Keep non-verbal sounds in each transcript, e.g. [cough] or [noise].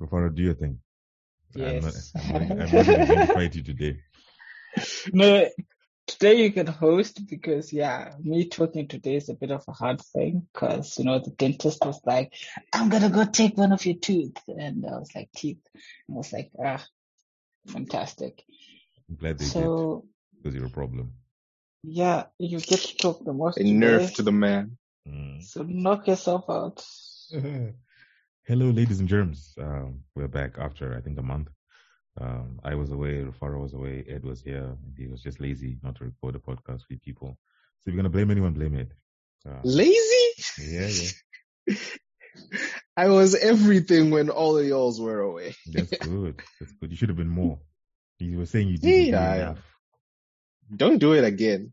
Rufaro, do your thing. Yes. I'm not, I'm not, I'm not going to fight you today. [laughs] no, today you can host because yeah, me talking today is a bit of a hard thing because you know the dentist was like, "I'm gonna go take one of your teeth," and I was like, "Teeth," and I was like, "Ah, fantastic." I'm glad they So did because you're a problem. yeah, you get to talk the most A today. nerve to the man. Mm. So knock yourself out. [laughs] Hello, ladies and germs. Um, we're back after I think a month. Um, I was away, Rufaro was away, Ed was here. He was just lazy not to record a podcast with people. So if you're gonna blame anyone, blame it. Uh, Lazy? yeah, yeah, [laughs] I was everything when all of y'alls were away. that's [laughs] good. That's good. You should have been more. You were saying you didn't do Yeah, yeah. enough. Don't do it again.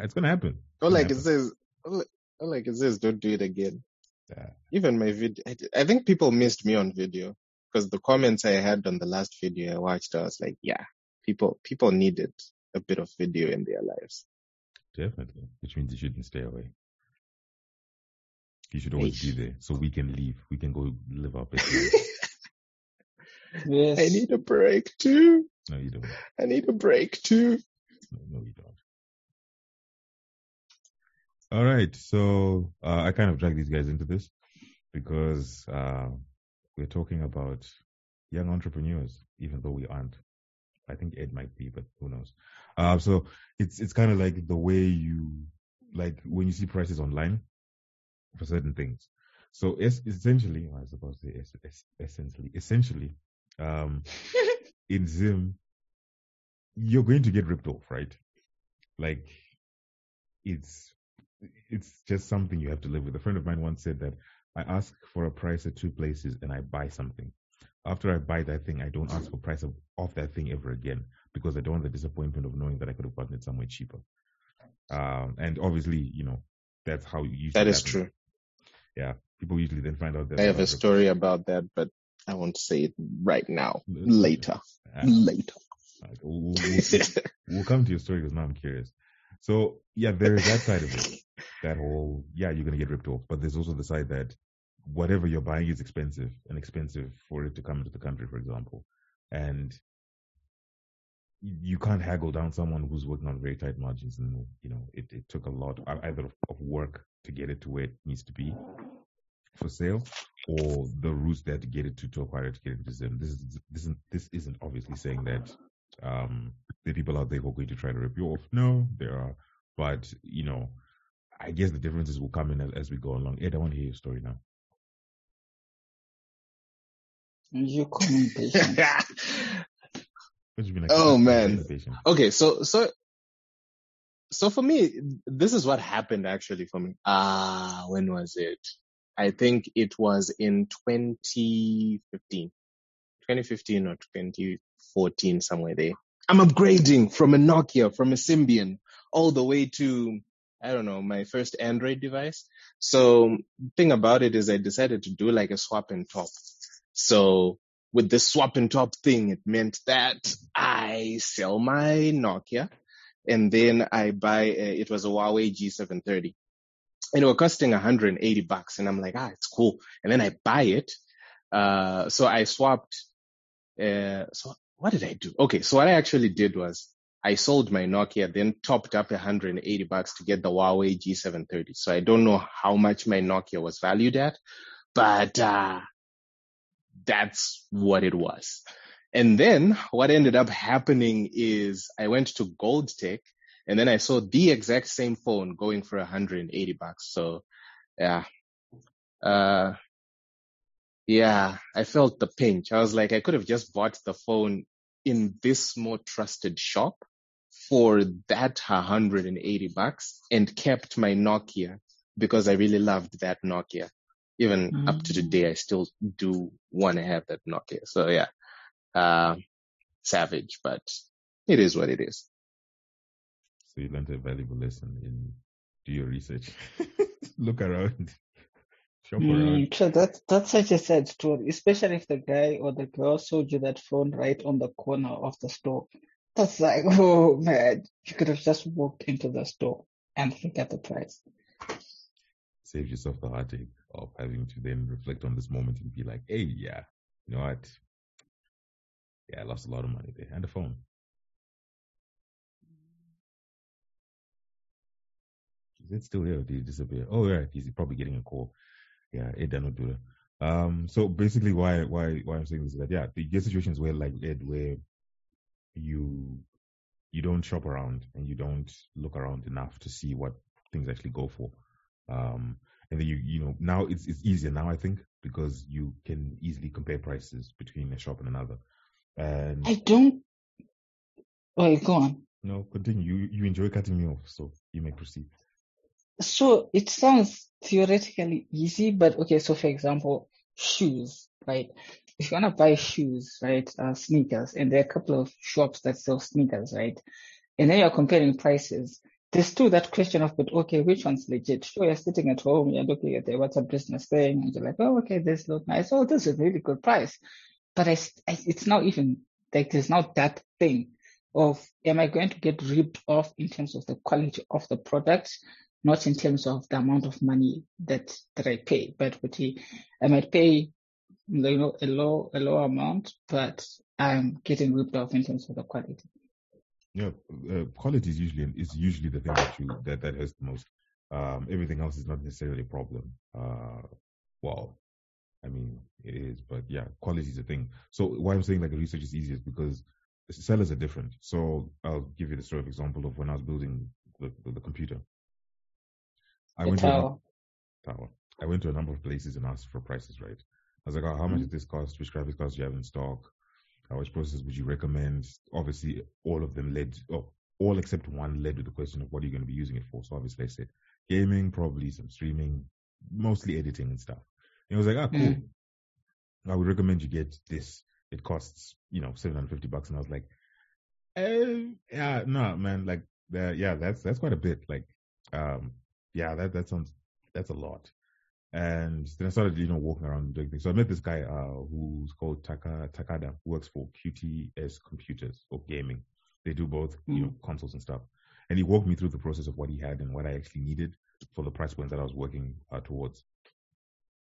It's gonna happen. Or like gonna it says, or like it says, don't do it again. Yeah. Even my video, I, I think people missed me on video because the comments I had on the last video I watched, I was like, yeah, people, people needed a bit of video in their lives. Definitely. Which means you shouldn't stay away. You should always be there so we can leave. We can go live our best. [laughs] Yes. I need a break too. No, you don't. I need a break too. No, no, you don't. All right. So uh, I kind of dragged these guys into this because uh, we're talking about young entrepreneurs, even though we aren't. I think Ed might be, but who knows? Uh, so it's it's kind of like the way you like when you see prices online for certain things. So es- essentially, I was supposed to say es- es- essentially, essentially, um, [laughs] in Zim, you're going to get ripped off, right? Like it's it's just something you have to live with. A friend of mine once said that I ask for a price at two places and I buy something. After I buy that thing, I don't ask for price of, of that thing ever again because I don't want the disappointment of knowing that I could have gotten it somewhere cheaper. Um, and obviously, you know, that's how you usually That is happen. true. Yeah. People usually then find out that I have a story about that, but I won't say it right now. Later. Ah, Later. alright, we'll, we'll- we'll- [laughs] we'll come to your story because now I'm curious. So yeah, there is that side of it. That whole yeah, you're gonna get ripped off. But there's also the side that whatever you're buying is expensive and expensive for it to come into the country, for example. And you can't haggle down someone who's working on very tight margins and you know it, it took a lot either of, work to get it to where it needs to be for sale or the routes that get it to to acquire it to get it to Zim. This is this isn't this isn't obviously saying that um are people out there who are going to try to rip you off. No, there are. But, you know, I guess the differences will come in as, as we go along. Ed, I want to hear your story now. [laughs] You communication. What do like, Oh, man. patient? okay, so so so for me, this is what happened actually for me. Ah, when was it? I think it was in 2015, 2015 or 2014, somewhere there. I'm upgrading from a Nokia, from a Symbian, all the way to I don't know my first Android device. So thing about it is, I decided to do like a swap and top. So with the swap and top thing, it meant that I sell my Nokia and then I buy, a, it was a Huawei G730 and it was costing 180 bucks. And I'm like, ah, it's cool. And then I buy it. Uh, so I swapped, uh, so what did I do? Okay. So what I actually did was I sold my Nokia, then topped up 180 bucks to get the Huawei G730. So I don't know how much my Nokia was valued at, but, uh, that's what it was. And then what ended up happening is I went to Gold Tech and then I saw the exact same phone going for 180 bucks. So yeah, uh, yeah, I felt the pinch. I was like, I could have just bought the phone in this more trusted shop for that 180 bucks and kept my Nokia because I really loved that Nokia. Even up to today, I still do want to have that Nokia. So yeah, uh, savage, but it is what it is. So you learned a valuable lesson in do your research. [laughs] Look around. [laughs] Shop around. Mm, so that's that's such a sad story, especially if the guy or the girl sold you that phone right on the corner of the store. That's like, oh man, you could have just walked into the store and forget the price. Save yourself the heartache of having to then reflect on this moment and be like, hey, yeah, you know what? Yeah, I lost a lot of money there. And the phone. Is it still there or did it disappear? Oh yeah, he's probably getting a call. Yeah, it not do that. Um, so basically why why why I'm saying this is that yeah, the, get situations where like Ed where you you don't shop around and you don't look around enough to see what things actually go for. Um, and then you you know now it's it's easier now I think because you can easily compare prices between a shop and another. And I don't. Wait, go on. no, continue. You you enjoy cutting me off, so you may proceed. So it sounds theoretically easy, but okay. So for example, shoes, right? If you wanna buy shoes, right, uh, sneakers, and there are a couple of shops that sell sneakers, right, and then you're comparing prices. There's still that question of, but okay, which one's legit? Sure, you're sitting at home, you're looking at the WhatsApp business thing, and you're like, oh, okay, this looks nice. Oh, this is a really good price. But I, I- it's not even like there's not that thing of am I going to get ripped off in terms of the quality of the product, not in terms of the amount of money that that I pay. But with the, I might pay you know a low a low amount, but I'm getting ripped off in terms of the quality. Yeah, uh, quality is usually is usually the thing that you that that hurts the most. Um, everything else is not necessarily a problem. Uh, well, I mean it is, but yeah, quality is a thing. So why I'm saying like the research is easy is because the sellers are different. So I'll give you the sort of example of when I was building the, the, the computer. I The went to a, tower. tower. I went to a number of places and asked for prices, right? I was like, oh, how much Mhm. does this cost? Which graphics cards do you have in stock? Uh, which processors would you recommend? Obviously, all of them led, oh, all except one led with the question of what are you going to be using it for. So obviously, I said gaming, probably some streaming, mostly editing and stuff. And I was like, ah, cool. Mm. I would recommend you get this. It costs, you know, 750 bucks. And I was like, eh, yeah, no, man, like, uh, yeah, that's, that's quite a bit. Like, um, yeah, that, that sounds, that's a lot. And then I started, you know, walking around doing things. So I met this guy, uh, who's called Taka, Takada, who works for QTS Computers or Gaming. They do both, you know, consoles and stuff. And he walked me through the process of what he had and what I actually needed for the price point that I was working uh, towards.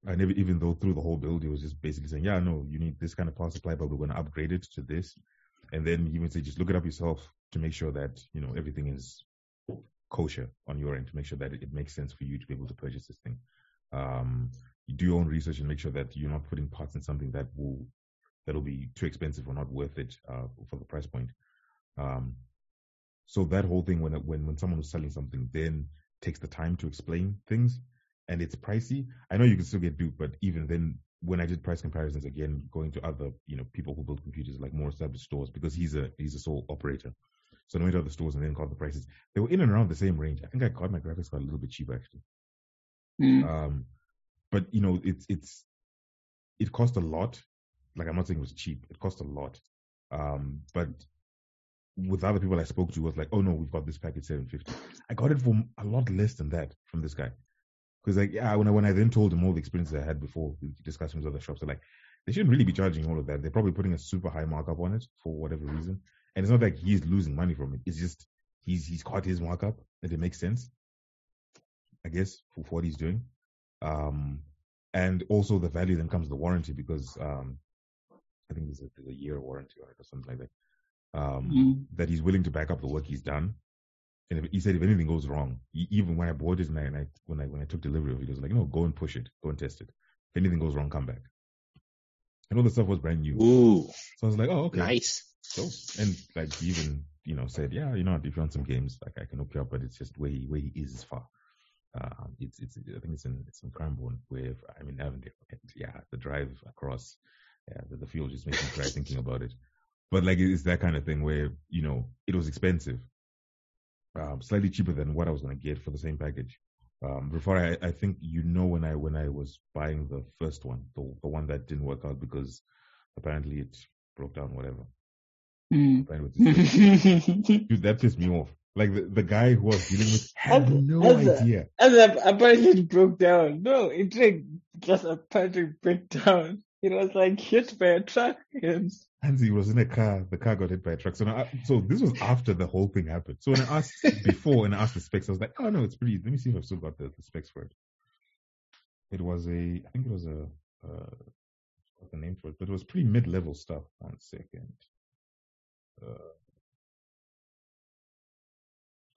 And even, even though through the whole build, he was just basically saying, yeah, no, you need this kind of power supply, but we're going to upgrade it to this. And then he would say, just look it up yourself to make sure that, you know, everything is kosher on your end to make sure that it, it makes sense for you to be able to purchase this thing. Um, you do your own research and make sure that you're not putting parts in something that will, that'll be too expensive or not worth it, uh, for the price point. Um, so that whole thing when, when, when someone was selling something then takes the time to explain things and it's pricey. I know you can still get duped, but even then, when I did price comparisons again, going to other, you know, people who build computers, like more established stores, because he's a, he's a sole operator. So I went to other stores and then got the prices. They were in and around the same range. I think I got my graphics card a little bit cheaper actually. Mm. Um, but you know, it's, it's, it cost a lot. Like I'm not saying it was cheap. It cost a lot. Um, but with other people I spoke to was like, oh no, we've got this package 750. I got it for a lot less than that from this guy. Because like, yeah, when I, when I then told him all the experiences I had before discussing with other shops, they're like, they shouldn't really be charging all of that. They're probably putting a super high markup on it for whatever reason. And it's not like he's losing money from it. It's just, he's, he's caught his markup and it makes sense. I guess for, what he's doing. Um, and also the value then comes the warranty because, um, I think there's a, there's a year warranty on it or something like that. Um, Mm. that he's willing to back up the work he's done. And if, he said if anything goes wrong, e- even when I bought it and I, and I when I when I took delivery of it, he was like, no, go and push it, go and test it. If anything goes wrong, come back. And all the stuff was brand new. Ooh, So I was like, oh, okay. nice. So, and like he even, you know, said, yeah, you know, if you want some games, like I can hook you up, but it's just where he, where he is is far. Um, it's, it's, I think it's in, it's in Cranborne, where, I'm in Avondale. And yeah, the drive across, yeah, the, the fuel just makes me cry thinking about it. But like, it's that kind of thing where, you know, it was expensive. Um, slightly cheaper than what I was going to get for the same package. Um, before I, I think you know when I when I was buying the first one, the the one that didn't work out because apparently it broke down, whatever. Mm. Apparently it was just- Dude, that pissed me off. Like the, the guy who was dealing with [laughs] had no as a- idea. And apparently it broke down. No, it didn't just apparently break down. It was like hit by a truck and and he was in a car. The car got hit by a truck. So, now, I- so this was after the whole thing happened. So when I asked [laughs] before and I asked the specs, I was like, oh no, it's pretty. Let me see if I've still got the, the specs for it. It was a, I think it was a, uh, forgot the name for it, but it was pretty mid-level stuff. One second.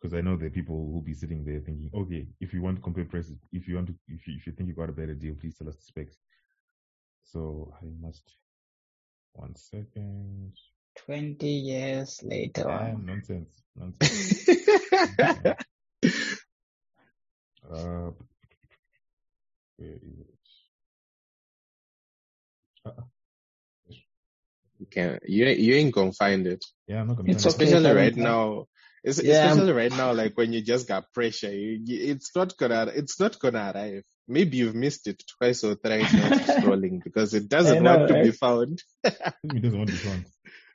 Because I know there are people who'll be sitting there thinking, okay, if you want to compare prices, if you want to, if you, if you think you got a better deal, please tell us the specs. So I must. One second. 20 years later. Ah, nonsense. Nonsense. [laughs] uh, where is it? Uh, You can you you ain't gonna find it. yeah, I'm not gonna It's find it. okay. Especially Kevin. right now. It's, Yeah. Especially right now, like when you just got pressure, you, you, it's not gonna it's not gonna arrive. Maybe you've missed it twice or thrice now scrolling [laughs] because it doesn't know, want to be found. [laughs] It doesn't want to be found.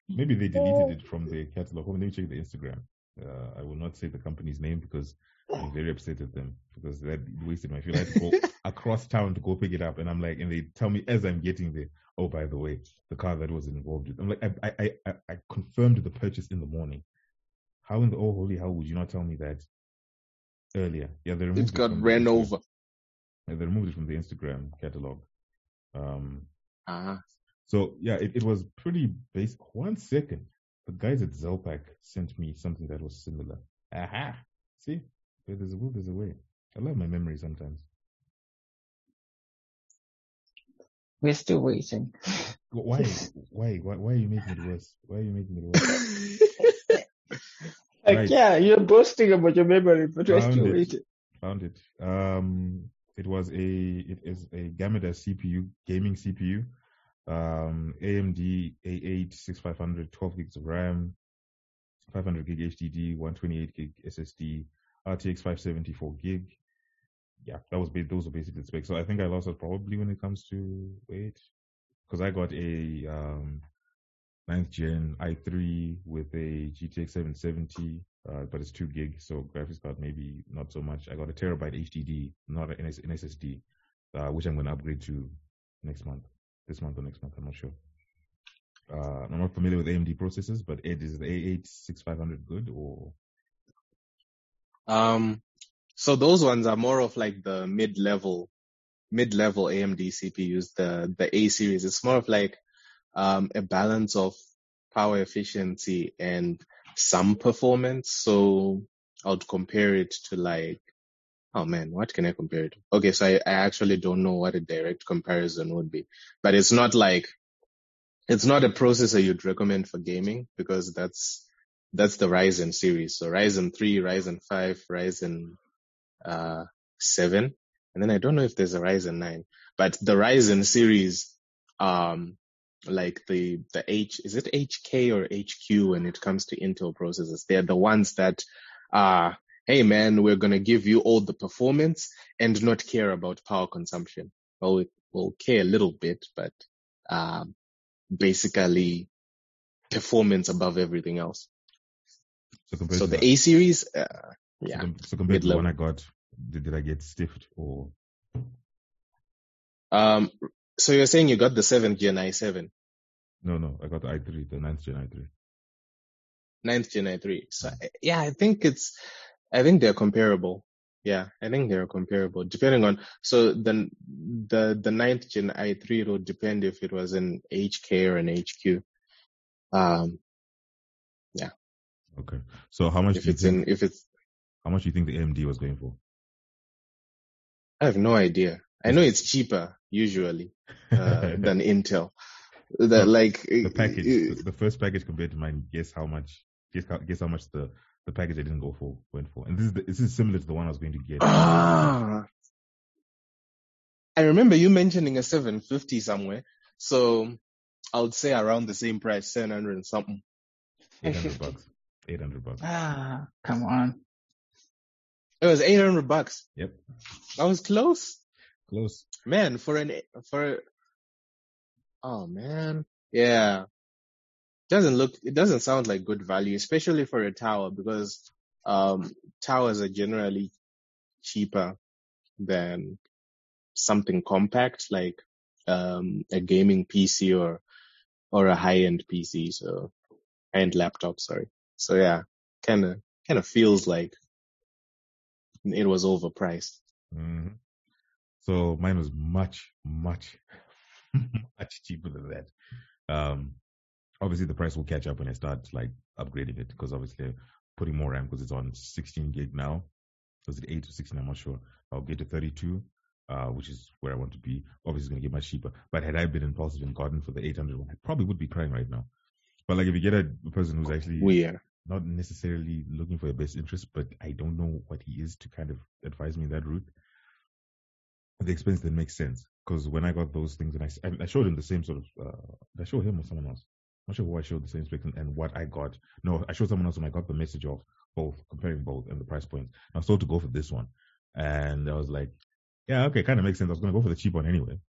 Maybe they deleted it from the catalog. Let me check the Instagram. Uh, I will not say the company's name because I'm very upset at them because that wasted my fuel. I had to go [laughs] across town to go pick it up, and I'm like, and they tell me as I'm getting there, oh, by the way, the car that was involved with. I'm like, I, I, I, I confirmed the purchase in the morning. How in the oh holy hell would you not tell me that earlier? Yeah, they removed It got from the ran Instagram- over. Yeah, they removed it from the Instagram catalog. Um, Ah, so yeah, it, it was pretty basic. One second. The guys at Zelpak sent me something that was similar. Aha. See? Where there's a will, there's a way. I love my memory sometimes. We're still waiting. Why? [laughs] why? Why? Why are you making it worse? Why are you making it worse? [laughs] [laughs] Like, Right. yeah, you're boasting about your memory, but we're Found still it. waiting. Found it. Um, it was a it is a Gamma CPU gaming CPU. Um, AMD A8 6500, 12 gigs of RAM, 500 gig HDD, 128 gig SSD, RTX 574 gig. Yeah, that was those are basically the specs. So I think I lost it probably when it comes to wait, because I got a um, ninth gen i3 with a GTX 770, uh, but it's two gig, so graphics card maybe not so much. I got a terabyte HDD, not an S- an SSD, uh, which I'm going to upgrade to next month, this month or next month. I'm not sure. Uh, I'm not familiar with AMD processors, but is the A8 6500 good or Um, so those ones are more of like the mid-level, mid-level AMD CPUs, the, the A series. It's more of like, um, a balance of power efficiency and some performance. So I would compare it to like, oh man, what can I compare it to? Okay. So I, I actually don't know what a direct comparison would be, but it's not like, it's not a processor you'd recommend for gaming because that's, that's the Ryzen series. So Ryzen 3, Ryzen 5, Ryzen uh, 7. And then I don't know if there's a Ryzen 9, but the Ryzen series, um, like the, the H, is it HK or HQ when it comes to Intel processors? They're the ones that are, hey man, we're going to give you all the performance and not care about power consumption. Well, we will care a little bit, but, um, basically performance above everything else. so compared So the that- A series, uh, yeah. com- so compared to the one I got, did, did I get stiffed or Um, so you're saying you got the seventh gen i7, no? No, I got the i3, the ninth gen i3. ninth gen i3. So yeah, I think it's, I think they're comparable. Yeah, I think they're comparable depending on, so the, the, the ninth gen i3, it would depend if it was an HK or an HQ. Um, yeah. Okay. So how much if do you it's think? in, if it's, How much do you think the AMD was going for? I have no idea. I know it's cheaper usually, [laughs] uh, than Intel. That like, the package, the, the first package compared to mine. Guess how much? Guess how, guess how much the the package I didn't go for went for. And this is the, this is similar to the one I was going to get. Ah, I remember you mentioning a 750 somewhere. So I would say around the same price, 700 and something. Eight hundred bucks. Eight hundred bucks. Ah, come on. It was 800 bucks. Yep. I was close. Close. Man, for an, for, oh man. Yeah. Doesn't look, it doesn't sound like good value, especially for a tower because, um, towers are generally cheaper than something compact like, um, a gaming PC or, or a high-end PC. So, high-end laptop, sorry. So yeah, kind of, kind of feels like it was overpriced. hmm So mine was much, much, [laughs] much cheaper than that. Um, obviously the price will catch up when I start like upgrading it because obviously putting more RAM because it's on 16 gig now. Was it 8 or 16? I'm not sure. I'll get to 32, uh, which is where I want to be. Obviously, it's going to get much cheaper. But had I been impulsive and gotten for the 800 one, I probably would be crying right now. But like if you get a person who's actually We are. not necessarily looking for your best interest, but I don't know what he is to kind of advise me in that route. The expense didn't make sense because when I got those things and I showed him the same sort of, uh, I show him or someone else? I'm not sure who I showed the same spec and, and what I got. No, I showed someone else and I got the message of both, comparing both and the price points. I was told to go for this one. And I was like, yeah, okay, kind of makes sense. I was going to go for the cheap one anyway. [laughs]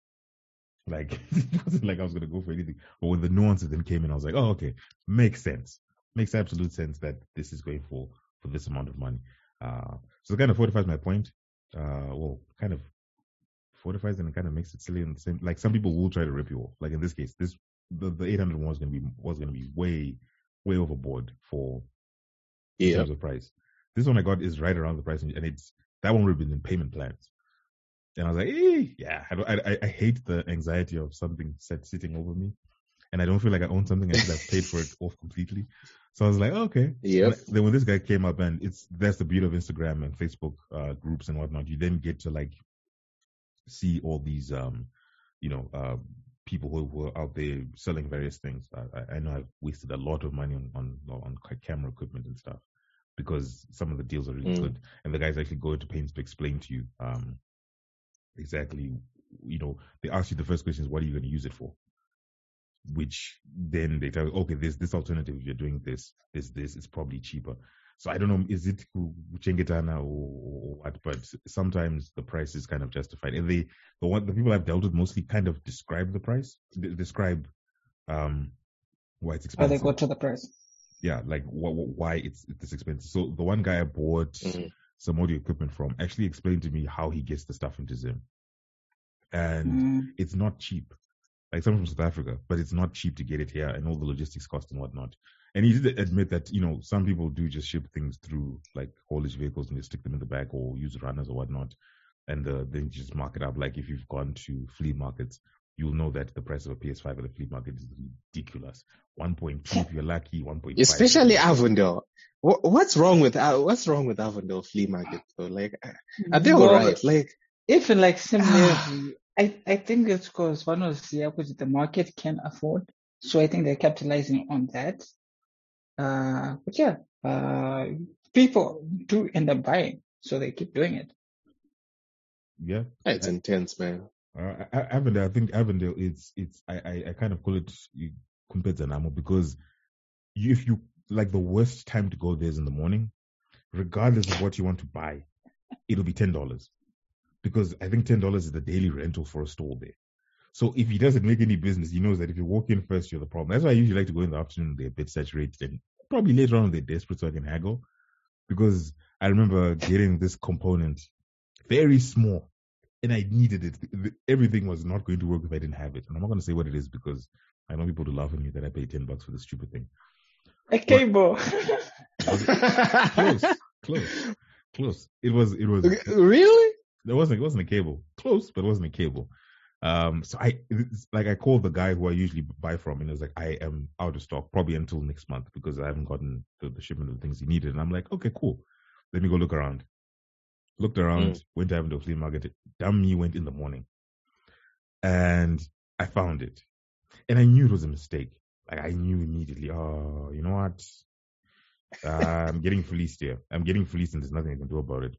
Like, [laughs] it wasn't like I was going to go for anything. But when the nuances then came in, I was like, oh, okay, makes sense. Makes absolute sense that this is going for, for this amount of money. Uh, so it kind of fortifies my point. Uh, well, kind of fortifies and it kind of makes it silly and the same. Like some people will try to rip you off. Like in this case, this, the, the 800 one was going to be, was going to be way, way overboard for in terms of price. This one I got is right around the price, and it's that one would have been in payment plans. And I was like, eh, yeah, I, don't, I, I- I hate the anxiety of something set, sitting over me, and I don't feel like I own something until I've paid for it off completely. So I was like, okay. Yeah. Then when this guy came up, and it's that's the beauty of Instagram and Facebook uh, groups and whatnot. You then get to like see all these, um, you know, uh, people who, are out there selling various things. I, I- know I've wasted a lot of money on on, on camera equipment and stuff because some of the deals are really Mm. good, and the guys actually go into pains to explain to you um, exactly. You know, they ask you the first question is, "What are you going to use it for?" Which then they tell you, "Okay, there's this alternative. If you're doing this, this, this, it's probably cheaper." So I don't know, is it Chengetana or, or what? But sometimes the price is kind of justified, and they the one the people I've dealt with mostly kind of describe the price, de- describe um why it's expensive. Or they go to the price. yeah, like wh- wh- why it's it's this expensive. So the one guy I bought Mhm. some audio equipment from actually explained to me how he gets the stuff into Zim, and Mm. it's not cheap. Like someone from South Africa, but it's not cheap to get it here, and all the logistics cost and whatnot. And he did admit that you know some people do just ship things through like haulage vehicles and they stick them in the back or use runners or whatnot, and uh, then just mark it up. Like if you've gone to flea markets, you'll know that the price of a PS5 at a flea market is ridiculous. 1.2 if you're lucky, 1.5. Especially Avondale. What's wrong with uh, what's wrong with Avondale flea market though? Like, are they Well, alright? Like, Even like similarly, I, I think it's because one of the which the market can afford. So I think they're capitalizing on that. Uh, but yeah, uh, people do end up buying, so they keep doing it. yeah. it's intense, man. Uh, A- A- Avondale, I think Avondale, it's it's I, I, I kind of call it compared to Kumpezanamo because you, if you like the worst time to go there is in the morning, regardless of what you want to buy, it'll be ten dollars because I think ten dollars is the daily rental for a store there. So if he doesn't make any business, he knows that if you walk in first, you're the problem. That's why I usually like to go in the afternoon. They're a bit saturated, and probably later on they're desperate so I can haggle. Because I remember getting this component very small, and I needed it. Everything was not going to work if I didn't have it. And I'm not going to say what it is because I want people to laugh at me that I paid ten bucks for this stupid thing. A cable. [laughs] Close, close, close. It was. It was. really? It wasn't. It wasn't a cable. Close, but it wasn't a cable. Um. So I like I called the guy who I usually buy from, and he was like, "I am out of stock, probably until next month because I haven't gotten the, the shipment of the things he needed." And I'm like, "Okay, cool. Let me go look around." Looked around, Mm. went to Avondale Flea Market. Damn me, went in the morning, and I found it, and I knew it was a mistake. Like I knew immediately. Oh, you know what? Uh, I'm getting fleeced here. I'm getting fleeced, and there's nothing I can do about it.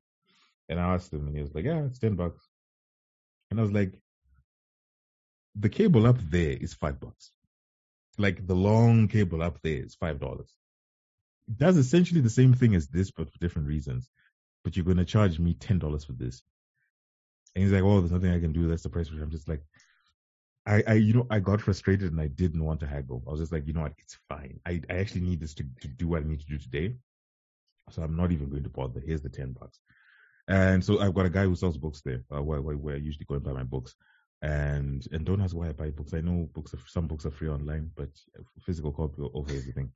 And I asked him, and he was like, "Yeah, it's ten bucks." And I was like, "The cable up there is five bucks. Like the long cable up there is five dollars. It does essentially the same thing as this, but for different reasons. But you're gonna charge me ten dollars for this." And he's like, "Oh, there's nothing I can do. That's the price." it." I'm just like, I, I, you know, I got frustrated and I didn't want to haggle. I was just like, you know what, it's fine. I, I actually need this to, to do what I need to do today. So I'm not even going to bother. Here's the 10 bucks. And so I've got a guy who sells books there, uh, where, where, where I usually go and buy my books. And, and don't ask why I buy books. I know books, are, some books are free online, but physical copy over everything.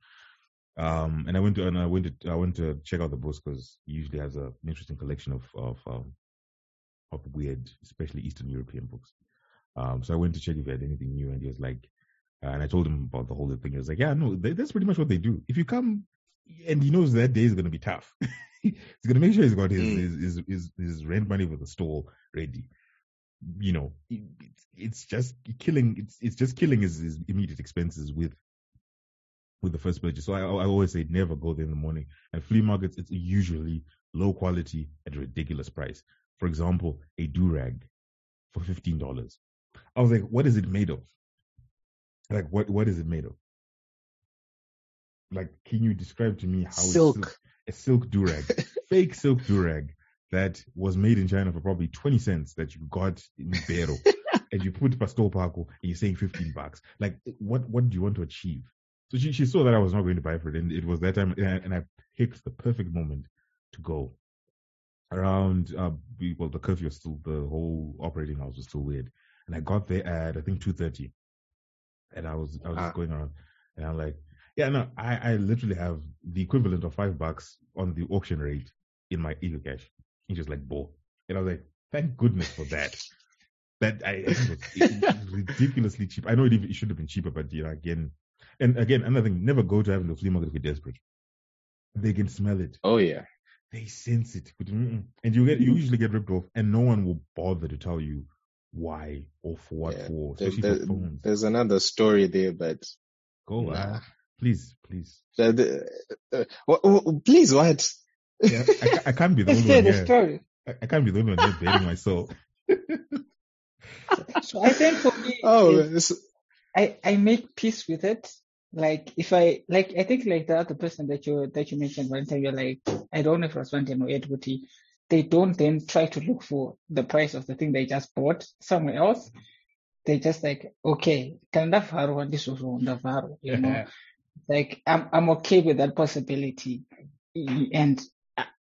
Um, and I went to, and I went to, I went to check out the books because he usually has a, an interesting collection of, of, um, of weird, especially Eastern European books. Um, so I went to check if he had anything new, and he was like, uh, and I told him about the whole thing. He was like, yeah, no, they, that's pretty much what they do. If you come, and he knows that day is going to be tough, [laughs] he's going to make sure he's got his, Mm. his, his his his rent money for the stall ready. You know, it, it's just killing. It's it's just killing his, his immediate expenses with with the first purchase. So I, I always say never go there in the morning. And flea markets, it's usually low quality at a ridiculous price. For example, a do rag for fifteen dollars. I was like, what is it made of? Like, what what is it made of? Like, can you describe to me how Silk. it's silk, a silk do rag, [laughs] fake silk do rag that was made in China for probably twenty cents that you got in [laughs] Bero, and you put pastor Paco and you're saying fifteen bucks. Like, what what do you want to achieve? So she she saw that I was not going to buy for it, and it was that time, and I, and I picked the perfect moment to go. Around uh, we- well, the curfew was still the whole operating hours was still weird, and I got there at I think two thirty, and I was I was Ah. just going around, and I'm like, yeah, no, I I literally have the equivalent of five bucks on the auction rate in my EcoCash. He's just like, bull, and I was like, thank goodness for that. [laughs] That I it was, ridiculously cheap. I know it, even- it should have been cheaper, but you know, again, and again, another thing, never go to having the flea market if you're desperate. They can smell it. Oh yeah. They sense it. And you get you usually get ripped off and no one will bother to tell you why or for what Yeah. for. There- Especially there- for phones. there's another story there, but Go nah. please, please. The- the- uh, wha- wha- please, what? Yeah, I, I can't be the only one the here. story. I, I can't be the only one here dating myself. [laughs] So I think for me, Oh, is- it's- I I make peace with it. Like if I like, I think like the other person that you that you mentioned one time, you're like, I don't know if it was Valentine or Edward. They don't then try to look for the price of the thing they just bought somewhere else. They just like, okay, can that faro and this was on the faro, you know? [laughs] like I'm I'm okay with that possibility, and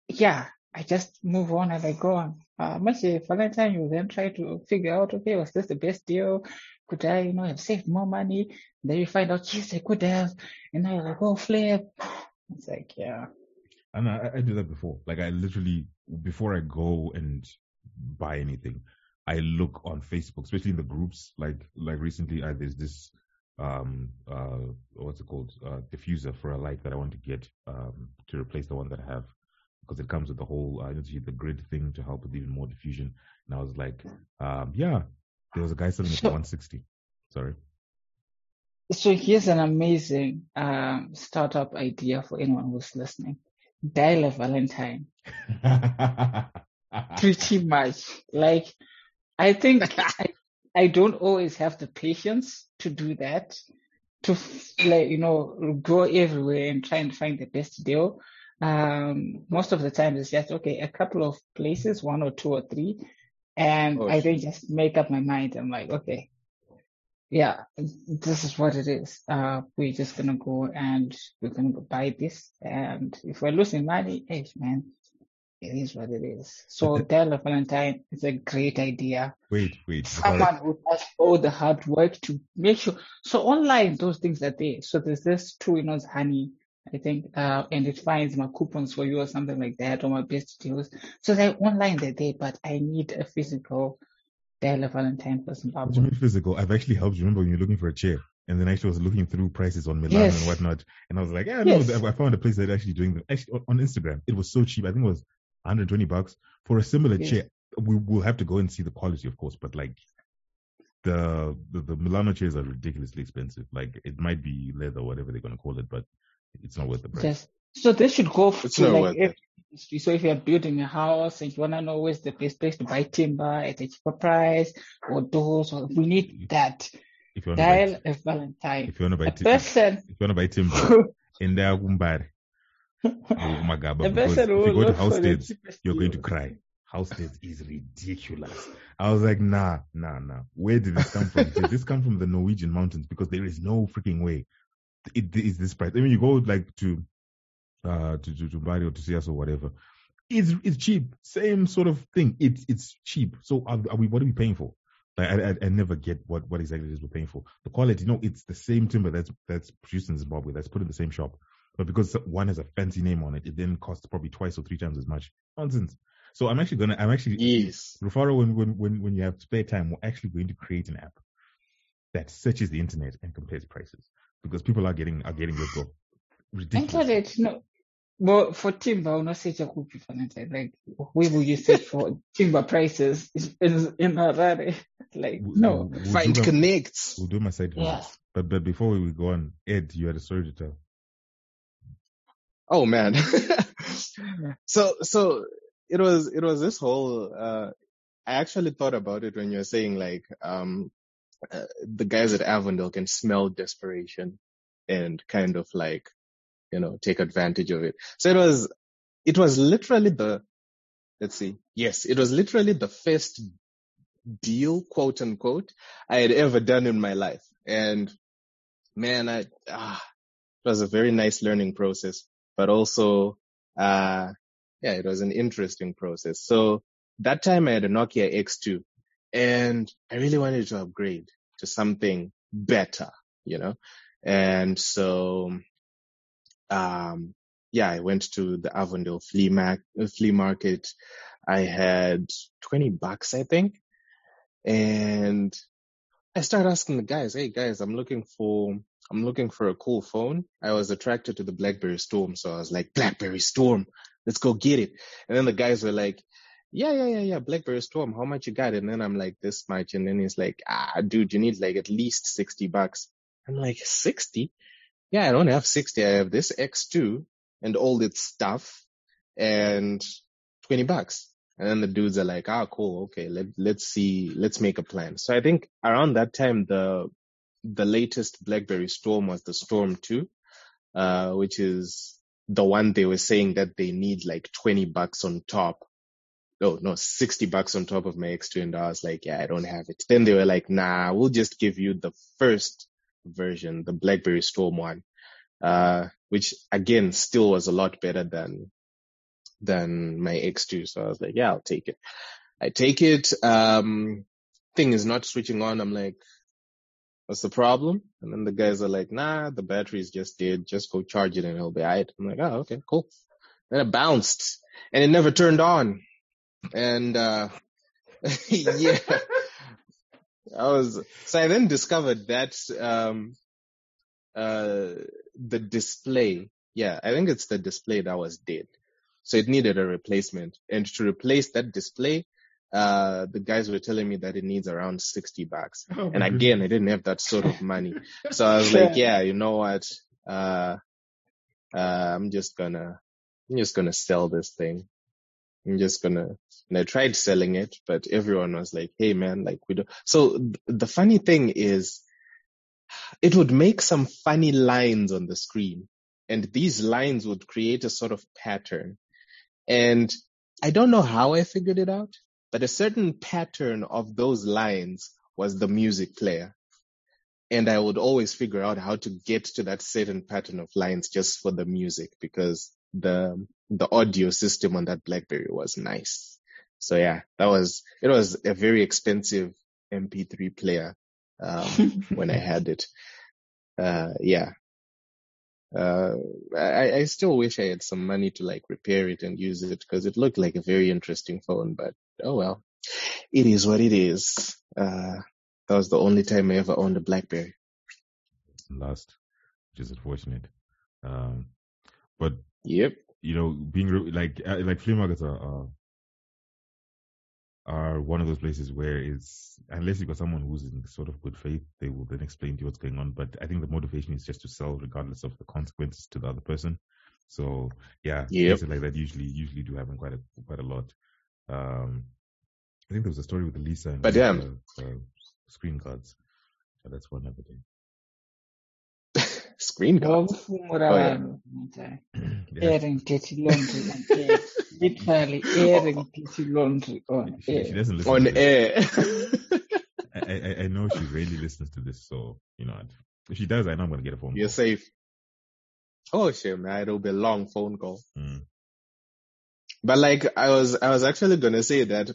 yeah, I just move on as I go on. Uh, much uh, Valentine, you then try to figure out, okay, was this the best deal? Could I, you know, have saved more money? Then you find out, yes, I could have, and now you're like, oh, flip. It's like, yeah, And I, I do that before. Like I literally before I go and buy anything, I look on Facebook, especially in the groups. Like like recently, I, there's this um uh what's it called uh diffuser for a light that I want to get um to replace the one that I have because it comes with the whole uh, the grid thing to help with even more diffusion. And I was like, um yeah, there was a guy selling it for 160. Sorry. So here's an amazing um, startup idea for anyone who's listening. Dial a Valentine. [laughs] Pretty much. Like, I think [laughs] I, I don't always have the patience to do that, to like, you know, go everywhere and try and find the best deal. Um, most of the time it's just, okay, a couple of places, one or two or three. And Oh, I then just make up my mind. I'm like, okay, yeah, this is what it is. Uh, we're just gonna go and we're gonna go buy this. And if we're losing money, hey man, it is what it is. So Dial a Valentine is a great idea. wait, wait. Someone who does all the hard work to make sure. So online, those things are there. So there's this two in us honey, I think, uh, and it finds my coupons for you or something like that, or my best deals. So they're online, they're there, but I need a physical Dial a Valentine for What Zimbabwe. mean physical? I've actually helped you. Remember when you're looking for a chair, and then actually was looking through prices on Milan Yes. and whatnot, and I was like, yeah, no, Yes. I found a place that actually doing them. Actually, on on Instagram, it was so cheap. I think it was 120 bucks for a similar Yes. chair. We will have to go and see the quality, of course, but like the the, the Milano chairs are ridiculously expensive. Like it might be leather, whatever they're gonna call it, but it's not worth the price. Yes. So this should go f- It's to not like worth every industry. So if you're building a house and you wanna know where's the best place to buy timber at a cheaper price or doors, or we need mm-hmm. that. If you want to buy, Dial a Valentine. if you want to buy, A ti- person, if you want to buy timber, [laughs] in there, Gumbari, [laughs] oh my god! a But because if you go to look for the you're going to cry. cry. Halsteds is ridiculous. I was like, nah, nah, nah. Where did this come from? did this come from the Norwegian mountains? Because there is no freaking way it is this price. I mean, you go like to, uh, to to, to Bari or to Sias or whatever. It's it's cheap. Same sort of thing. It's it's cheap. So are, are we? What are we paying for? Like, I, I I never get what what exactly it is we're paying for. The quality, no, it's the same timber that's that's produced in Zimbabwe. That's put in the same shop. But because one has a fancy name on it, it then costs probably twice or three times as much. Nonsense. So I'm actually gonna, I'm actually, Yes. Rufaro, when, when, when, when you have spare time, we're actually going to create an app that searches the internet and compares prices because people are getting, are getting this go ridiculous. Internet, no. Well, for timber, I'll not say Jakupi for internet. Like, where will you search for timber prices in, in Harare? [laughs] Like, We'll- no. we'll- we'll Find do my- connects. We'll do my side Yeah. yeah. But, but before we go on, Ed, you had a story to tell. Oh man. [laughs] so so it was it was this whole uh I actually thought about it when you were saying like um uh, the guys at Avondale can smell desperation and kind of like you know take advantage of it. So it was it was literally the let's see. Yes, it was literally the first deal, quote unquote, I had ever done in my life. And man, I ah, it was a very nice learning process, but also uh yeah, it was an interesting process. So that time I had a Nokia X2 and I really wanted to upgrade to something better, you know? And so, um, yeah, I went to the Avondale flea, uh, flea market. I had 20 bucks, I think. And I started asking the guys, Hey guys, I'm looking for, I'm looking for a cool phone. I was attracted to the BlackBerry Storm. So I was like, BlackBerry Storm, let's go get it. And then the guys were like, yeah, yeah, yeah, yeah, BlackBerry Storm, how much you got? And then I'm like, this much. And then he's like, ah, dude, you need like at least 60 bucks. I'm like, 60? Yeah, I don't have 60. I have this X2 and all its stuff and 20 bucks. And then the dudes are like, ah, cool. Okay. Let, let's see. Let's make a plan. So I think around that time, the, the latest BlackBerry Storm was the Storm 2, uh, which is the one they were saying that they need like 20 bucks on top. Oh, no, 60 bucks on top of my X2. And I was like, yeah, I don't have it. Then they were like, nah, we'll just give you the first version, the BlackBerry Storm one, uh, which again still was a lot better than, than my X2. So I was like, yeah, I'll take it. I take it. Um, thing is not switching on. I'm like, what's the problem? And then the guys are like, nah, the battery's just dead. Just go charge it and it'll be alright. I'm like, oh, okay, cool. Then it bounced and it never turned on. And, uh, [laughs] yeah, I was, so I then discovered that, um, uh, the display, yeah, I think it's the display that was dead. So it needed a replacement. And to replace that display, uh, the guys were telling me that it needs around 60 bucks. Oh, And again, I didn't have that sort of money. So I was [laughs] like, yeah, you know what? Uh, uh, I'm just gonna, I'm just gonna sell this thing. I'm just gonna, and I tried selling it, but everyone was like, Hey man, like we don't. So th- the funny thing is it would make some funny lines on the screen and these lines would create a sort of pattern. And I don't know how I figured it out, but a certain pattern of those lines was the music player. And I would always figure out how to get to that certain pattern of lines just for the music because the, the audio system on that Blackberry was nice. So yeah, that was, it was a very expensive MP3 player, um, [laughs] when I had it. Uh, yeah. Uh, I, I still wish I had some money to like repair it and use it because it looked like a very interesting phone, but oh well, it is what it is. Uh, that was the only time I ever owned a Blackberry. Last, which is unfortunate. Um, but Yep. you know, being re- like uh, like flea markets are, are are one of those places where it's unless you've got someone who's in sort of good faith, they will then explain to you what's going on. But I think the motivation is just to sell, regardless of the consequences to the other person. So yeah, Yep. places like that usually usually do happen quite a quite a lot. Um, I think there was a story with Lisa and But yeah. the, uh, screen cards. But that's one other thing. Screen cards. Wavufumura Oh, yeah. vanhu munyika. [clears throat] Yeah. airing dirty laundry on air. Literally airing dirty laundry on She, she doesn't listen On to air. [laughs] I, I, I know she rarely listens to this, so you know, if she does, I know I'm gonna get a phone You're call. safe. Oh shit, man. It'll be a long phone call. Mm. But like, I was, I was actually gonna say that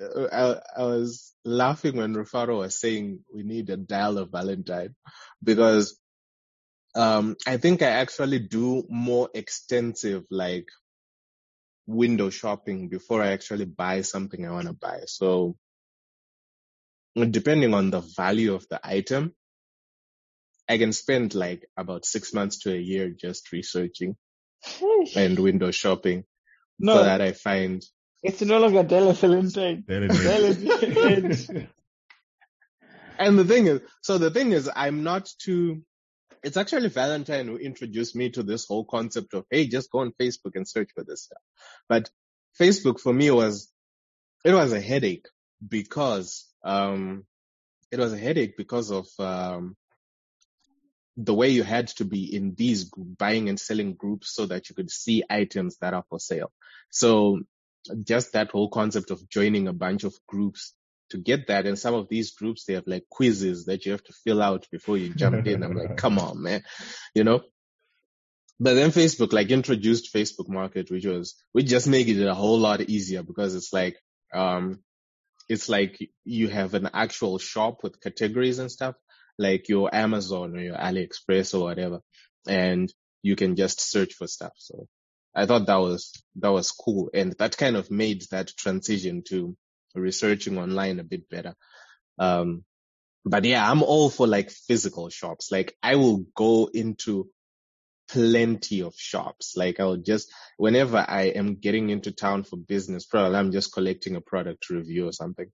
uh, I, I was laughing when Rufaro was saying we need a dial of Valentine because, um, I think I actually do more extensive, like, window shopping before I actually buy something I want to buy. So depending on the value of the item, I can spend like about six months to a year just researching and window shopping No, so that I find it's no longer Dial a Valentine. There it is. And the thing is, so the thing is, I'm not too, it's actually Valentine who introduced me to this whole concept of, hey, just go on Facebook and search for this stuff. But Facebook for me was, it was a headache because, um, it was a headache because of, um, the way you had to be in these buying and selling groups so that you could see items that are for sale. So just that whole concept of joining a bunch of groups to get that. And some of these groups, they have like quizzes that you have to fill out before you jump in. I'm like, come on, man, you know? But then Facebook like introduced Facebook Market, which was, which just made it a whole lot easier because it's like, um, it's like you have an actual shop with categories and stuff, like your Amazon or your AliExpress or whatever, and you can just search for stuff. So I thought that was that was cool, and that kind of made that transition to researching online a bit better. Um, but yeah, I'm all for like physical shops. Like I will go into plenty of shops. Like I'll just, whenever I am getting into town for business, probably I'm just collecting a product review or something.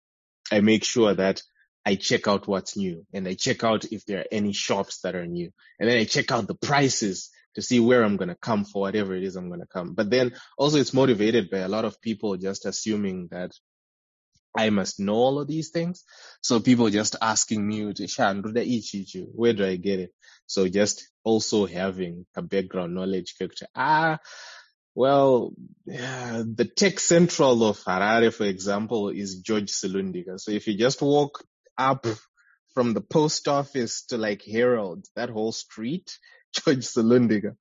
I make sure that I check out what's new and I check out if there are any shops that are new and then I check out the prices to see where I'm going to come for whatever it is I'm going to come. But then also it's motivated by a lot of people just assuming that I must know all of these things. So people just asking me, to "Shan, do they each each you? Where do I get it? So just also having a background knowledge character. Ah, well, yeah, the tech central of Harare, for example, is George Silundika. So if you just walk up from the post office to like Herald, that whole street, [laughs] George Silundika,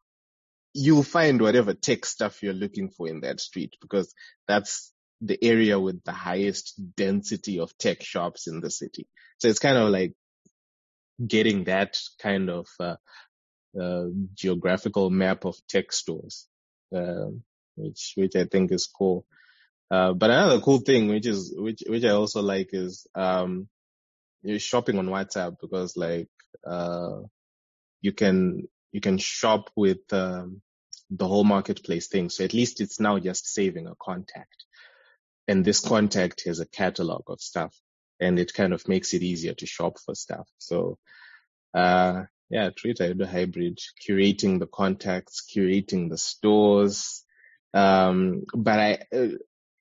you'll find whatever tech stuff you're looking for in that street because that's the area with the highest density of tech shops in the city. So it's kind of like getting that kind of uh, uh, geographical map of tech stores, uh, which which I think is cool. Uh, but another cool thing, which is which which I also like, is um, shopping on WhatsApp because like uh, you can you can shop with um, the whole marketplace thing. So at least it's now just saving a contact and this contact has a catalog of stuff and it kind of makes it easier to shop for stuff. So, uh, yeah, treat do hybrid, curating the contacts, curating the stores. Um, but I, uh,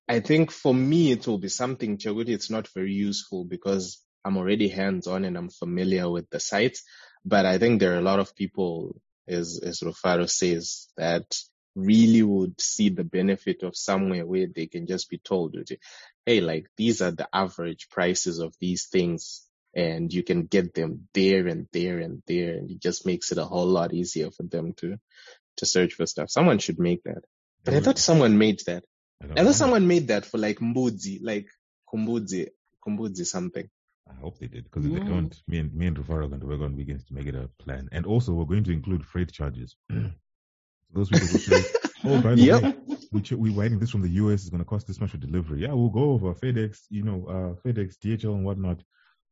I think for me, it will be something, Chaguti, it's not very useful because I'm already hands on and I'm familiar with the sites. But I think there are a lot of people, as, as Rufaro says, that really would see the benefit of somewhere where they can just be told, hey, like these are the average prices of these things and you can get them there and there and there. And it just makes it a whole lot easier for them to, to search for stuff. Someone should make that. But I thought someone made that. I I thought know. someone made that for like Mbudzi, like Kumbudzi, Kumbudzi something. I hope they did because if they Mm. don't, me and me and Rufaro are going to work on weekends to make it a plan. And also, we're going to include freight charges. [clears throat] Those people who say, [laughs] "Oh, by the Yep. way, we ch- we writing this from the US is going to cost this much for delivery." Yeah, we'll go over FedEx, you know, uh, FedEx, DHL, and whatnot.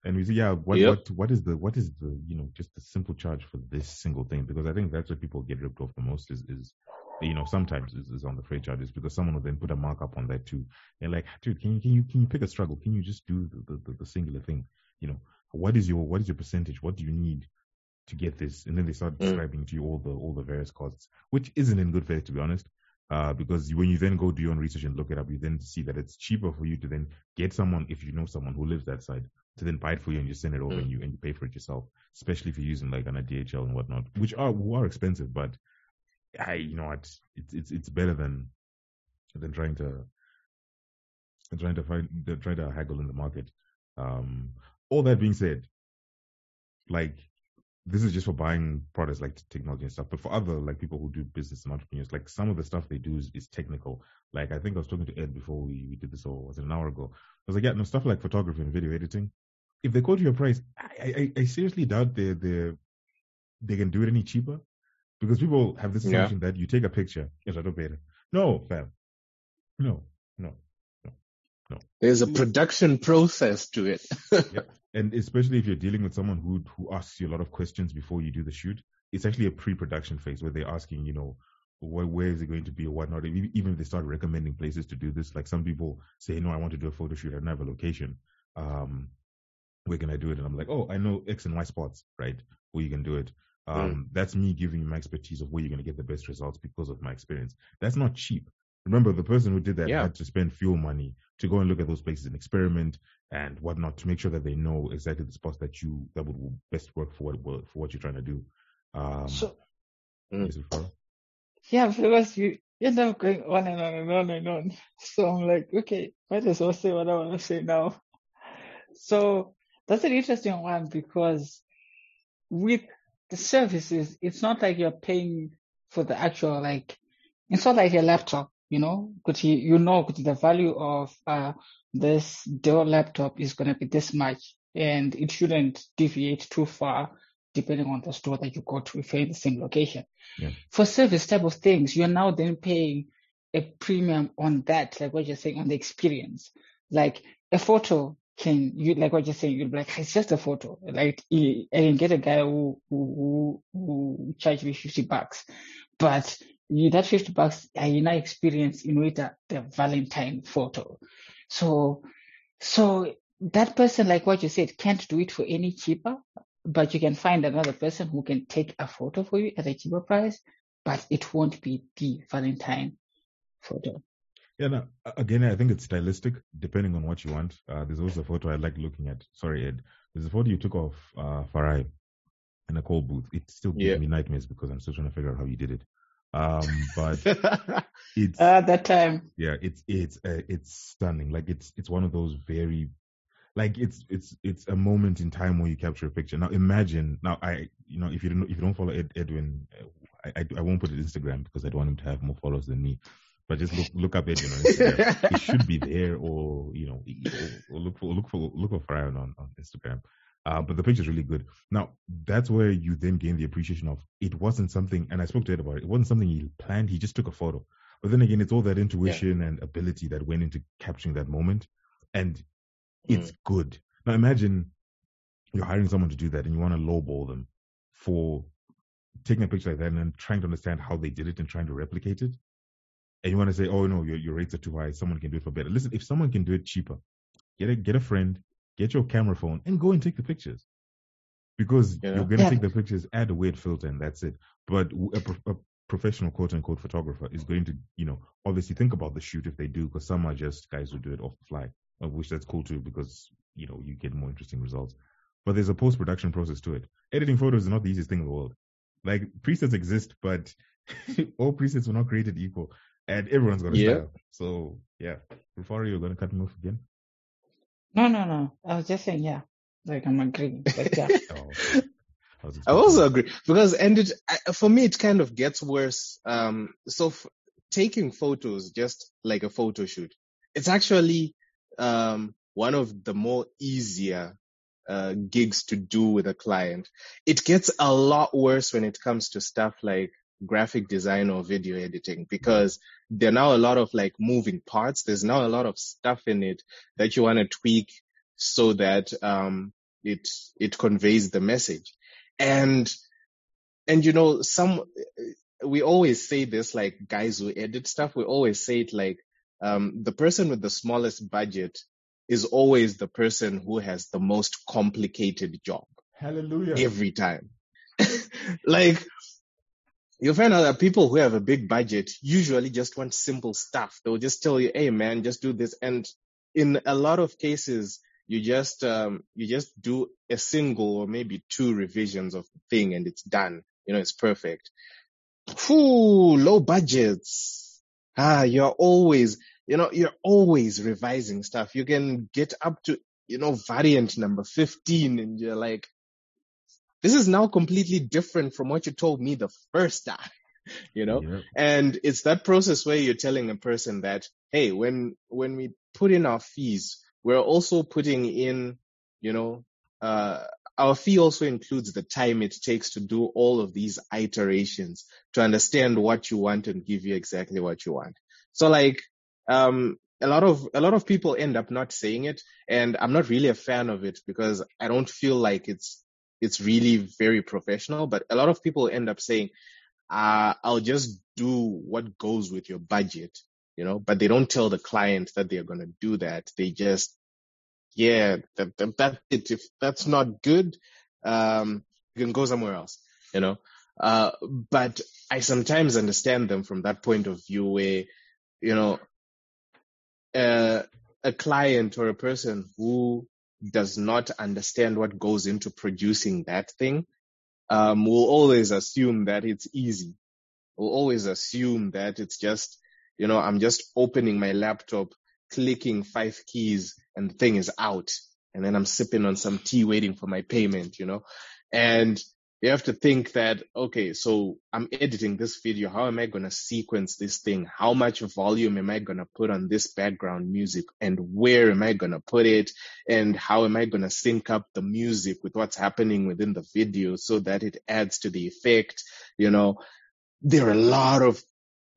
And we say, yeah, what Yep. what what is the what is the you know just the simple charge for this single thing? Because I think that's where people get ripped off the most is is you know sometimes is, is on the freight charges because someone will then put a markup on that too. And like, dude, can you can you can you pick a struggle? Can you just do the, the, the singular thing? You know, what is your what is your percentage? What do you need to get this? And then they start Mm. describing to you all the all the various costs, which isn't in good faith to be honest. Uh, because when you then go do your own research and look it up, you then see that it's cheaper for you to then get someone if you know someone who lives that side to then buy it for you and you send it over Mm. and you and you pay for it yourself. Especially if you're using like an a DHL and whatnot, which are are expensive, but I you know what it's it's it's better than than trying to trying to find trying to haggle in the market. Um, all that being said, like this is just for buying products like technology and stuff, but for other like people who do business and entrepreneurs, like some of the stuff they do is, is technical. Like I think I was talking to Ed before we, we did this, or was it an hour ago? I was like, yeah, no stuff like photography and video editing. If they quote you a price, I, I, I seriously doubt they they they can do it any cheaper because people have this Yeah. assumption that you take a picture, yes, I don't pay it. No, fam. No, no, no, no. There's a production process to it. yep. And especially if you're dealing with someone who who asks you a lot of questions before you do the shoot, it's actually a pre-production phase where they're asking, you know, where, where is it going to be or whatnot. Even if they start recommending places to do this, like some people say, no, I want to do a photo shoot. I don't have a location. Um, where can I do it? And I'm like, oh, I know X and Y spots, right? Where you can do it. Um, mm. That's me giving you my expertise of where you're going to get the best results because of my experience. That's not cheap. Remember, the person who did that yeah. had to spend fuel money to go and look at those places and experiment and whatnot to make sure that they know exactly the spots that you that would best work for what for what you're trying to do. Um, so, mm. yeah, because you end up going on and on and on and on. [laughs] So I'm like, okay, might as well say what I want to say now. So that's an interesting one because with the services, it's not like you're paying for the actual like it's not like a laptop, you know, because you, you know the value of uh this Dell laptop is gonna be this much and it shouldn't deviate too far depending on the store that you go to if you're in the same location. Yeah. For service type of things, you're now then paying a premium on that, like what you're saying, on the experience. Like a photo can you like what you're saying, you'll be like, it's just a photo. Like I can get a guy who who who, who charge me fifty bucks. But you that fifty bucks I now experience in with the Valentine photo. So so that person, like what you said, can't do it for any cheaper, but you can find another person who can take a photo for you at a cheaper price, but it won't be the Valentine photo. Yeah, no, again, I think it's stylistic depending on what you want. Uh, there's also a photo I like looking at. Sorry, Ed. There's a photo you took of uh, Farai in a cold booth. It still gives yeah. me nightmares because I'm still trying to figure out how you did it. Um, but [laughs] it's at uh, that time. Yeah, it's it's uh, it's stunning. Like it's it's one of those very like it's it's it's a moment in time where you capture a picture. Now imagine now I you know if you don't if you don't follow Ed, Edwin, I, I, I won't put it Instagram because I don't want him to have more followers than me but just look look up Edwin on Instagram. he should be there, or you know, or, or look for look for look for Brian on on Instagram. Uh, but the picture's really good. Now that's where you then gain the appreciation of it wasn't something, and I spoke to Ed about it. It wasn't something he planned. He just took a photo. But then again, it's all that intuition yeah. and ability that went into capturing that moment, and it's mm. good. Now imagine you're hiring someone to do that, and you want to lowball them for taking a picture like that and then trying to understand how they did it and trying to replicate it and you want to say, oh no, your, your rates are too high. Someone can do it for better. Listen, if someone can do it cheaper, get a get a friend, get your camera phone, and go and take the pictures. Because yeah. you're gonna yeah. take the pictures, add a weird filter, and that's it. But a, a professional quote unquote photographer is going to, you know, obviously think about the shoot if they do, because some are just guys who do it off the fly, which that's cool too, because you know you get more interesting results. But there's a post production process to it. Editing photos is not the easiest thing in the world. Like presets exist, but [laughs] all presets were not created equal and everyone's got a yeah. style. So yeah, Rufaro, you're gonna cut me off again? No, no, no. I was just saying, yeah, like I'm agreeing, but yeah. [laughs] oh, I, I also agree because, and it for me, it kind of gets worse. Um, so f- taking photos, just like a photo shoot, it's actually um one of the more easier uh, gigs to do with a client. It gets a lot worse when it comes to stuff like graphic design or video editing because there are now a lot of like moving parts. There's now a lot of stuff in it that you want to tweak so that um, it it conveys the message. And and you know some we always say this like guys who edit stuff. We always say it like um, the person with the smallest budget is always the person who has the most complicated job. Hallelujah. Every time. [laughs] like you'll find out that people who have a big budget usually just want simple stuff. They'll just tell you, "Hey, man, just do this." And in a lot of cases, you just um, you just do a single or maybe two revisions of the thing, and it's done. You know, it's perfect. Whew, low budgets. Ah, you're always, you know, you're always revising stuff. You can get up to, you know, variant number 15 and you're like, this is now completely different from what you told me the first time, [laughs] you know? Yeah. And it's that process where you're telling a person that, hey, when, when we put in our fees, we're also putting in, you know, uh, our fee also includes the time it takes to do all of these iterations to understand what you want and give you exactly what you want. So like, um, a lot of a lot of people end up not saying it, and I'm not really a fan of it because I don't feel like it's it's really very professional. But a lot of people end up saying, uh, "I'll just do what goes with your budget," you know. But they don't tell the client that they're going to do that. They just, yeah, that, that, that's it. If that's not good, um, you can go somewhere else, you know. Uh, but I sometimes understand them from that point of view where, you know, uh, a client or a person who does not understand what goes into producing that thing um, will always assume that it's easy. Will always assume that it's just, you know, I'm just opening my laptop, clicking five keys, and the thing is out. And then I'm sipping on some tea waiting for my payment, you know. And you have to think that, okay, so I'm editing this video. How am I going to sequence this thing? How much volume am I going to put on this background music and where am I going to put it? And how am I going to sync up the music with what's happening within the video so that it adds to the effect? You know, there are a lot of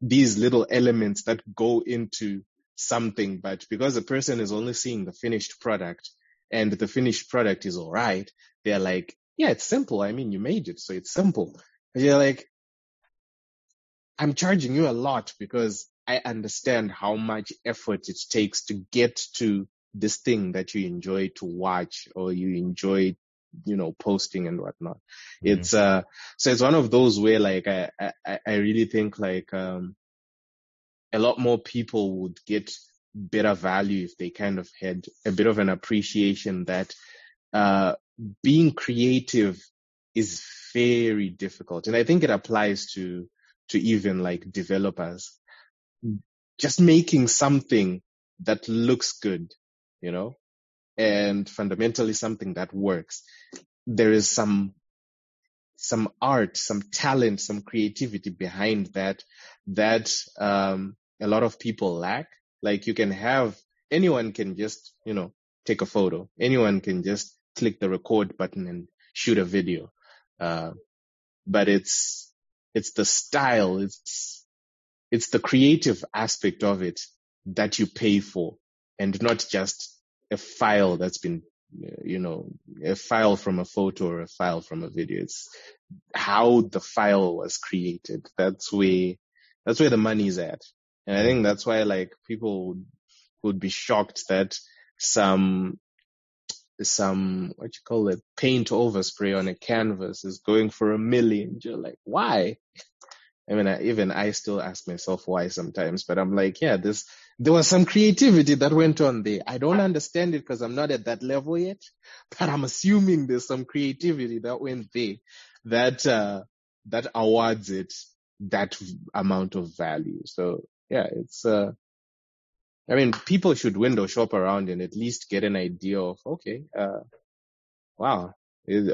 these little elements that go into something, but because a person is only seeing the finished product and the finished product is all right, they're like, yeah, it's simple. I mean, you made it, so it's simple. And you're like, I'm charging you a lot because I understand how much effort it takes to get to this thing that you enjoy to watch or you enjoy, you know, posting and whatnot. Mm-hmm. It's, uh, so it's one of those where like, I, I, I really think like, um, a lot more people would get better value if they kind of had a bit of an appreciation that, uh, being creative is very difficult. And I think it applies to, to even like developers. Just making something that looks good, you know, and fundamentally something that works. There is some, some art, some talent, some creativity behind that, that, um, a lot of people lack. Like you can have, anyone can just, you know, take a photo. Anyone can just click the record button and shoot a video. Uh, but it's, it's the style, it's, it's the creative aspect of it that you pay for and not just a file that's been, you know, a file from a photo or a file from a video. It's how the file was created. That's where, that's where the money's at. And I think that's why like people would, be shocked that some some what you call it paint overspray on a canvas is going for a million. You're like, why? I mean, I, even I still ask myself why sometimes, but I'm like, yeah, this there was some creativity that went on there. I don't understand it because I'm not at that level yet, [laughs] but I'm assuming there's some creativity that went there that uh, that awards it that amount of value. So yeah, it's uh, I mean, people should window shop around and at least get an idea of, okay, uh, wow,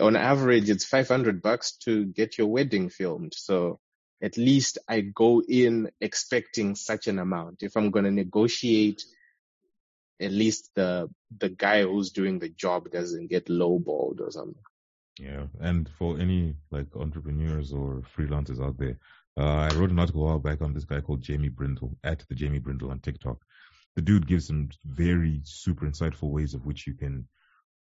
on average, it's 500 bucks to get your wedding filmed. So at least I go in expecting such an amount. If I'm going to negotiate, at least the, the guy who's doing the job doesn't get lowballed or something. Yeah. And for any like entrepreneurs or freelancers out there, uh, I wrote an article a while back on this guy called Jamie Brindle at the Jamie Brindle on TikTok the dude gives some very super insightful ways of which you can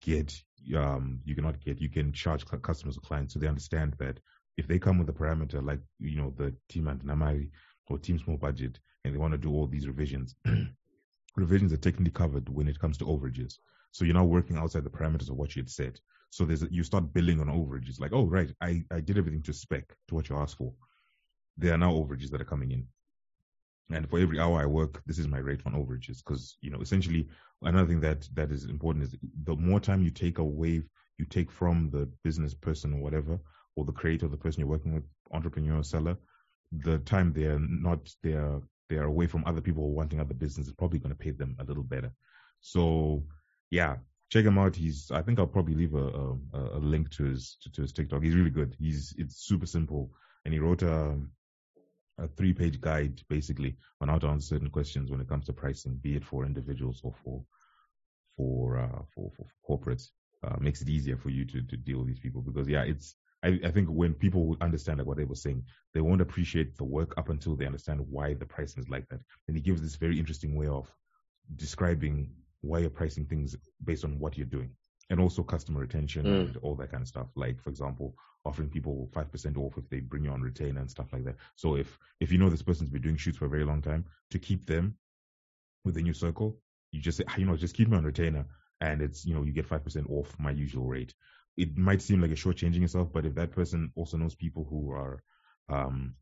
get, um, you cannot get, you can charge customers or clients so they understand that if they come with a parameter like, you know, the team Antinamari or team small budget and they want to do all these revisions, [clears throat] revisions are technically covered when it comes to overages. So you're now working outside the parameters of what you had said. So there's you start billing on overages like, oh, right, I, I did everything to spec to what you asked for. There are now overages that are coming in. And for every hour I work, this is my rate on overages. Because, you know, essentially another thing that, that is important is the more time you take away, you take from the business person or whatever, or the creator, the person you're working with, entrepreneur or seller, the time they're not, they're, they're away from other people wanting other business is probably going to pay them a little better. So yeah, check him out. He's, I think I'll probably leave a, a, a link to his, to, to, his TikTok. He's really good. He's, it's super simple. And he wrote a, a three page guide basically on how to answer certain questions when it comes to pricing, be it for individuals or for for uh, for, for corporates. uh, makes it easier for you to, to deal with these people because yeah, it's I, I think when people would understand like what they were saying, they won't appreciate the work up until they understand why the pricing is like that. And he gives this very interesting way of describing why you're pricing things based on what you're doing. And also customer retention Mm. and all that kind of stuff. Like for example, offering people five percent off if they bring you on retainer and stuff like that. So if if you know this person's been doing shoots for a very long time, to keep them within your circle, you just say, "Ah, you know, just keep me on retainer, and it's you know you get five percent off my usual rate. It might seem like you're shortchanging yourself, but if that person also knows people who are um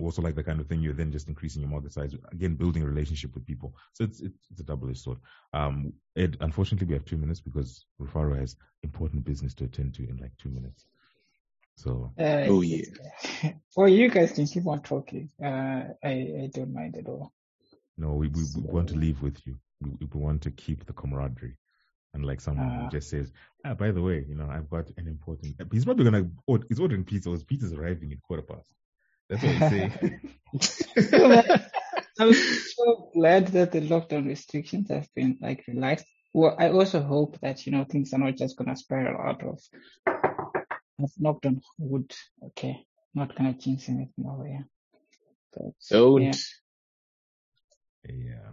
also like the kind of thing, you're then just increasing your market size. Again, building a relationship with people. So it's it's, it's a double-edged sword. Um, Ed, unfortunately, we have two minutes because Rufaro has important business to attend to in like two minutes. So Uh, Oh, yeah. well, [laughs] you guys can keep on talking. Uh, I, I don't mind at all. no, we we, we want to leave with you. We, we want to keep the camaraderie. and like someone Ah. who just says, ah, by the way, you know, I've got an important. He's probably gonna. Oh, he's ordering pizza. His pizza's arriving in quarter past. That's what he's saying. I'm so glad that the lockdown restrictions have been like relaxed. Well, I also hope that you know things are not just gonna spiral out of of knocked on wood. Okay, not gonna jinx anything over here. But, Don't. Yeah. yeah.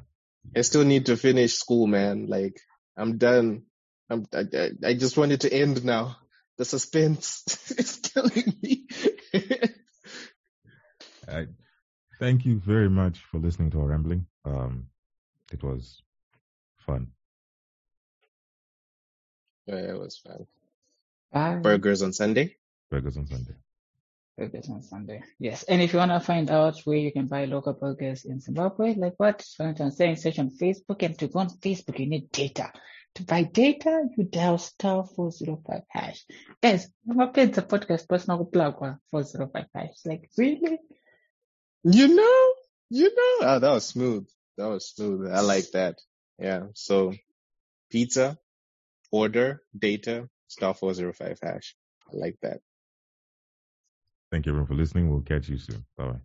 I still need to finish school, man. Like I'm done. I'm. I, I, I just want it to end now. The suspense [laughs] is killing me. [laughs] I, thank you very much for listening to our rambling. Um, it was fun. yeah, it was fun. Bye. Burgers on Sunday. Burgers on Sunday. Burgers on Sunday. Yes. And if you want to find out where you can buy local burgers in Zimbabwe, like what Valentine saying, search on Facebook. And to go on Facebook, you need data. To buy data, you dial star 405 hash. Guys, my pizza podcast personal plug 405 hash. Like, really? You know, you know. Oh, that was smooth. That was smooth. I like that. Yeah. So pizza, order, data, star 405 hash. I like that. Thank you everyone for listening. We'll catch you soon. Bye bye.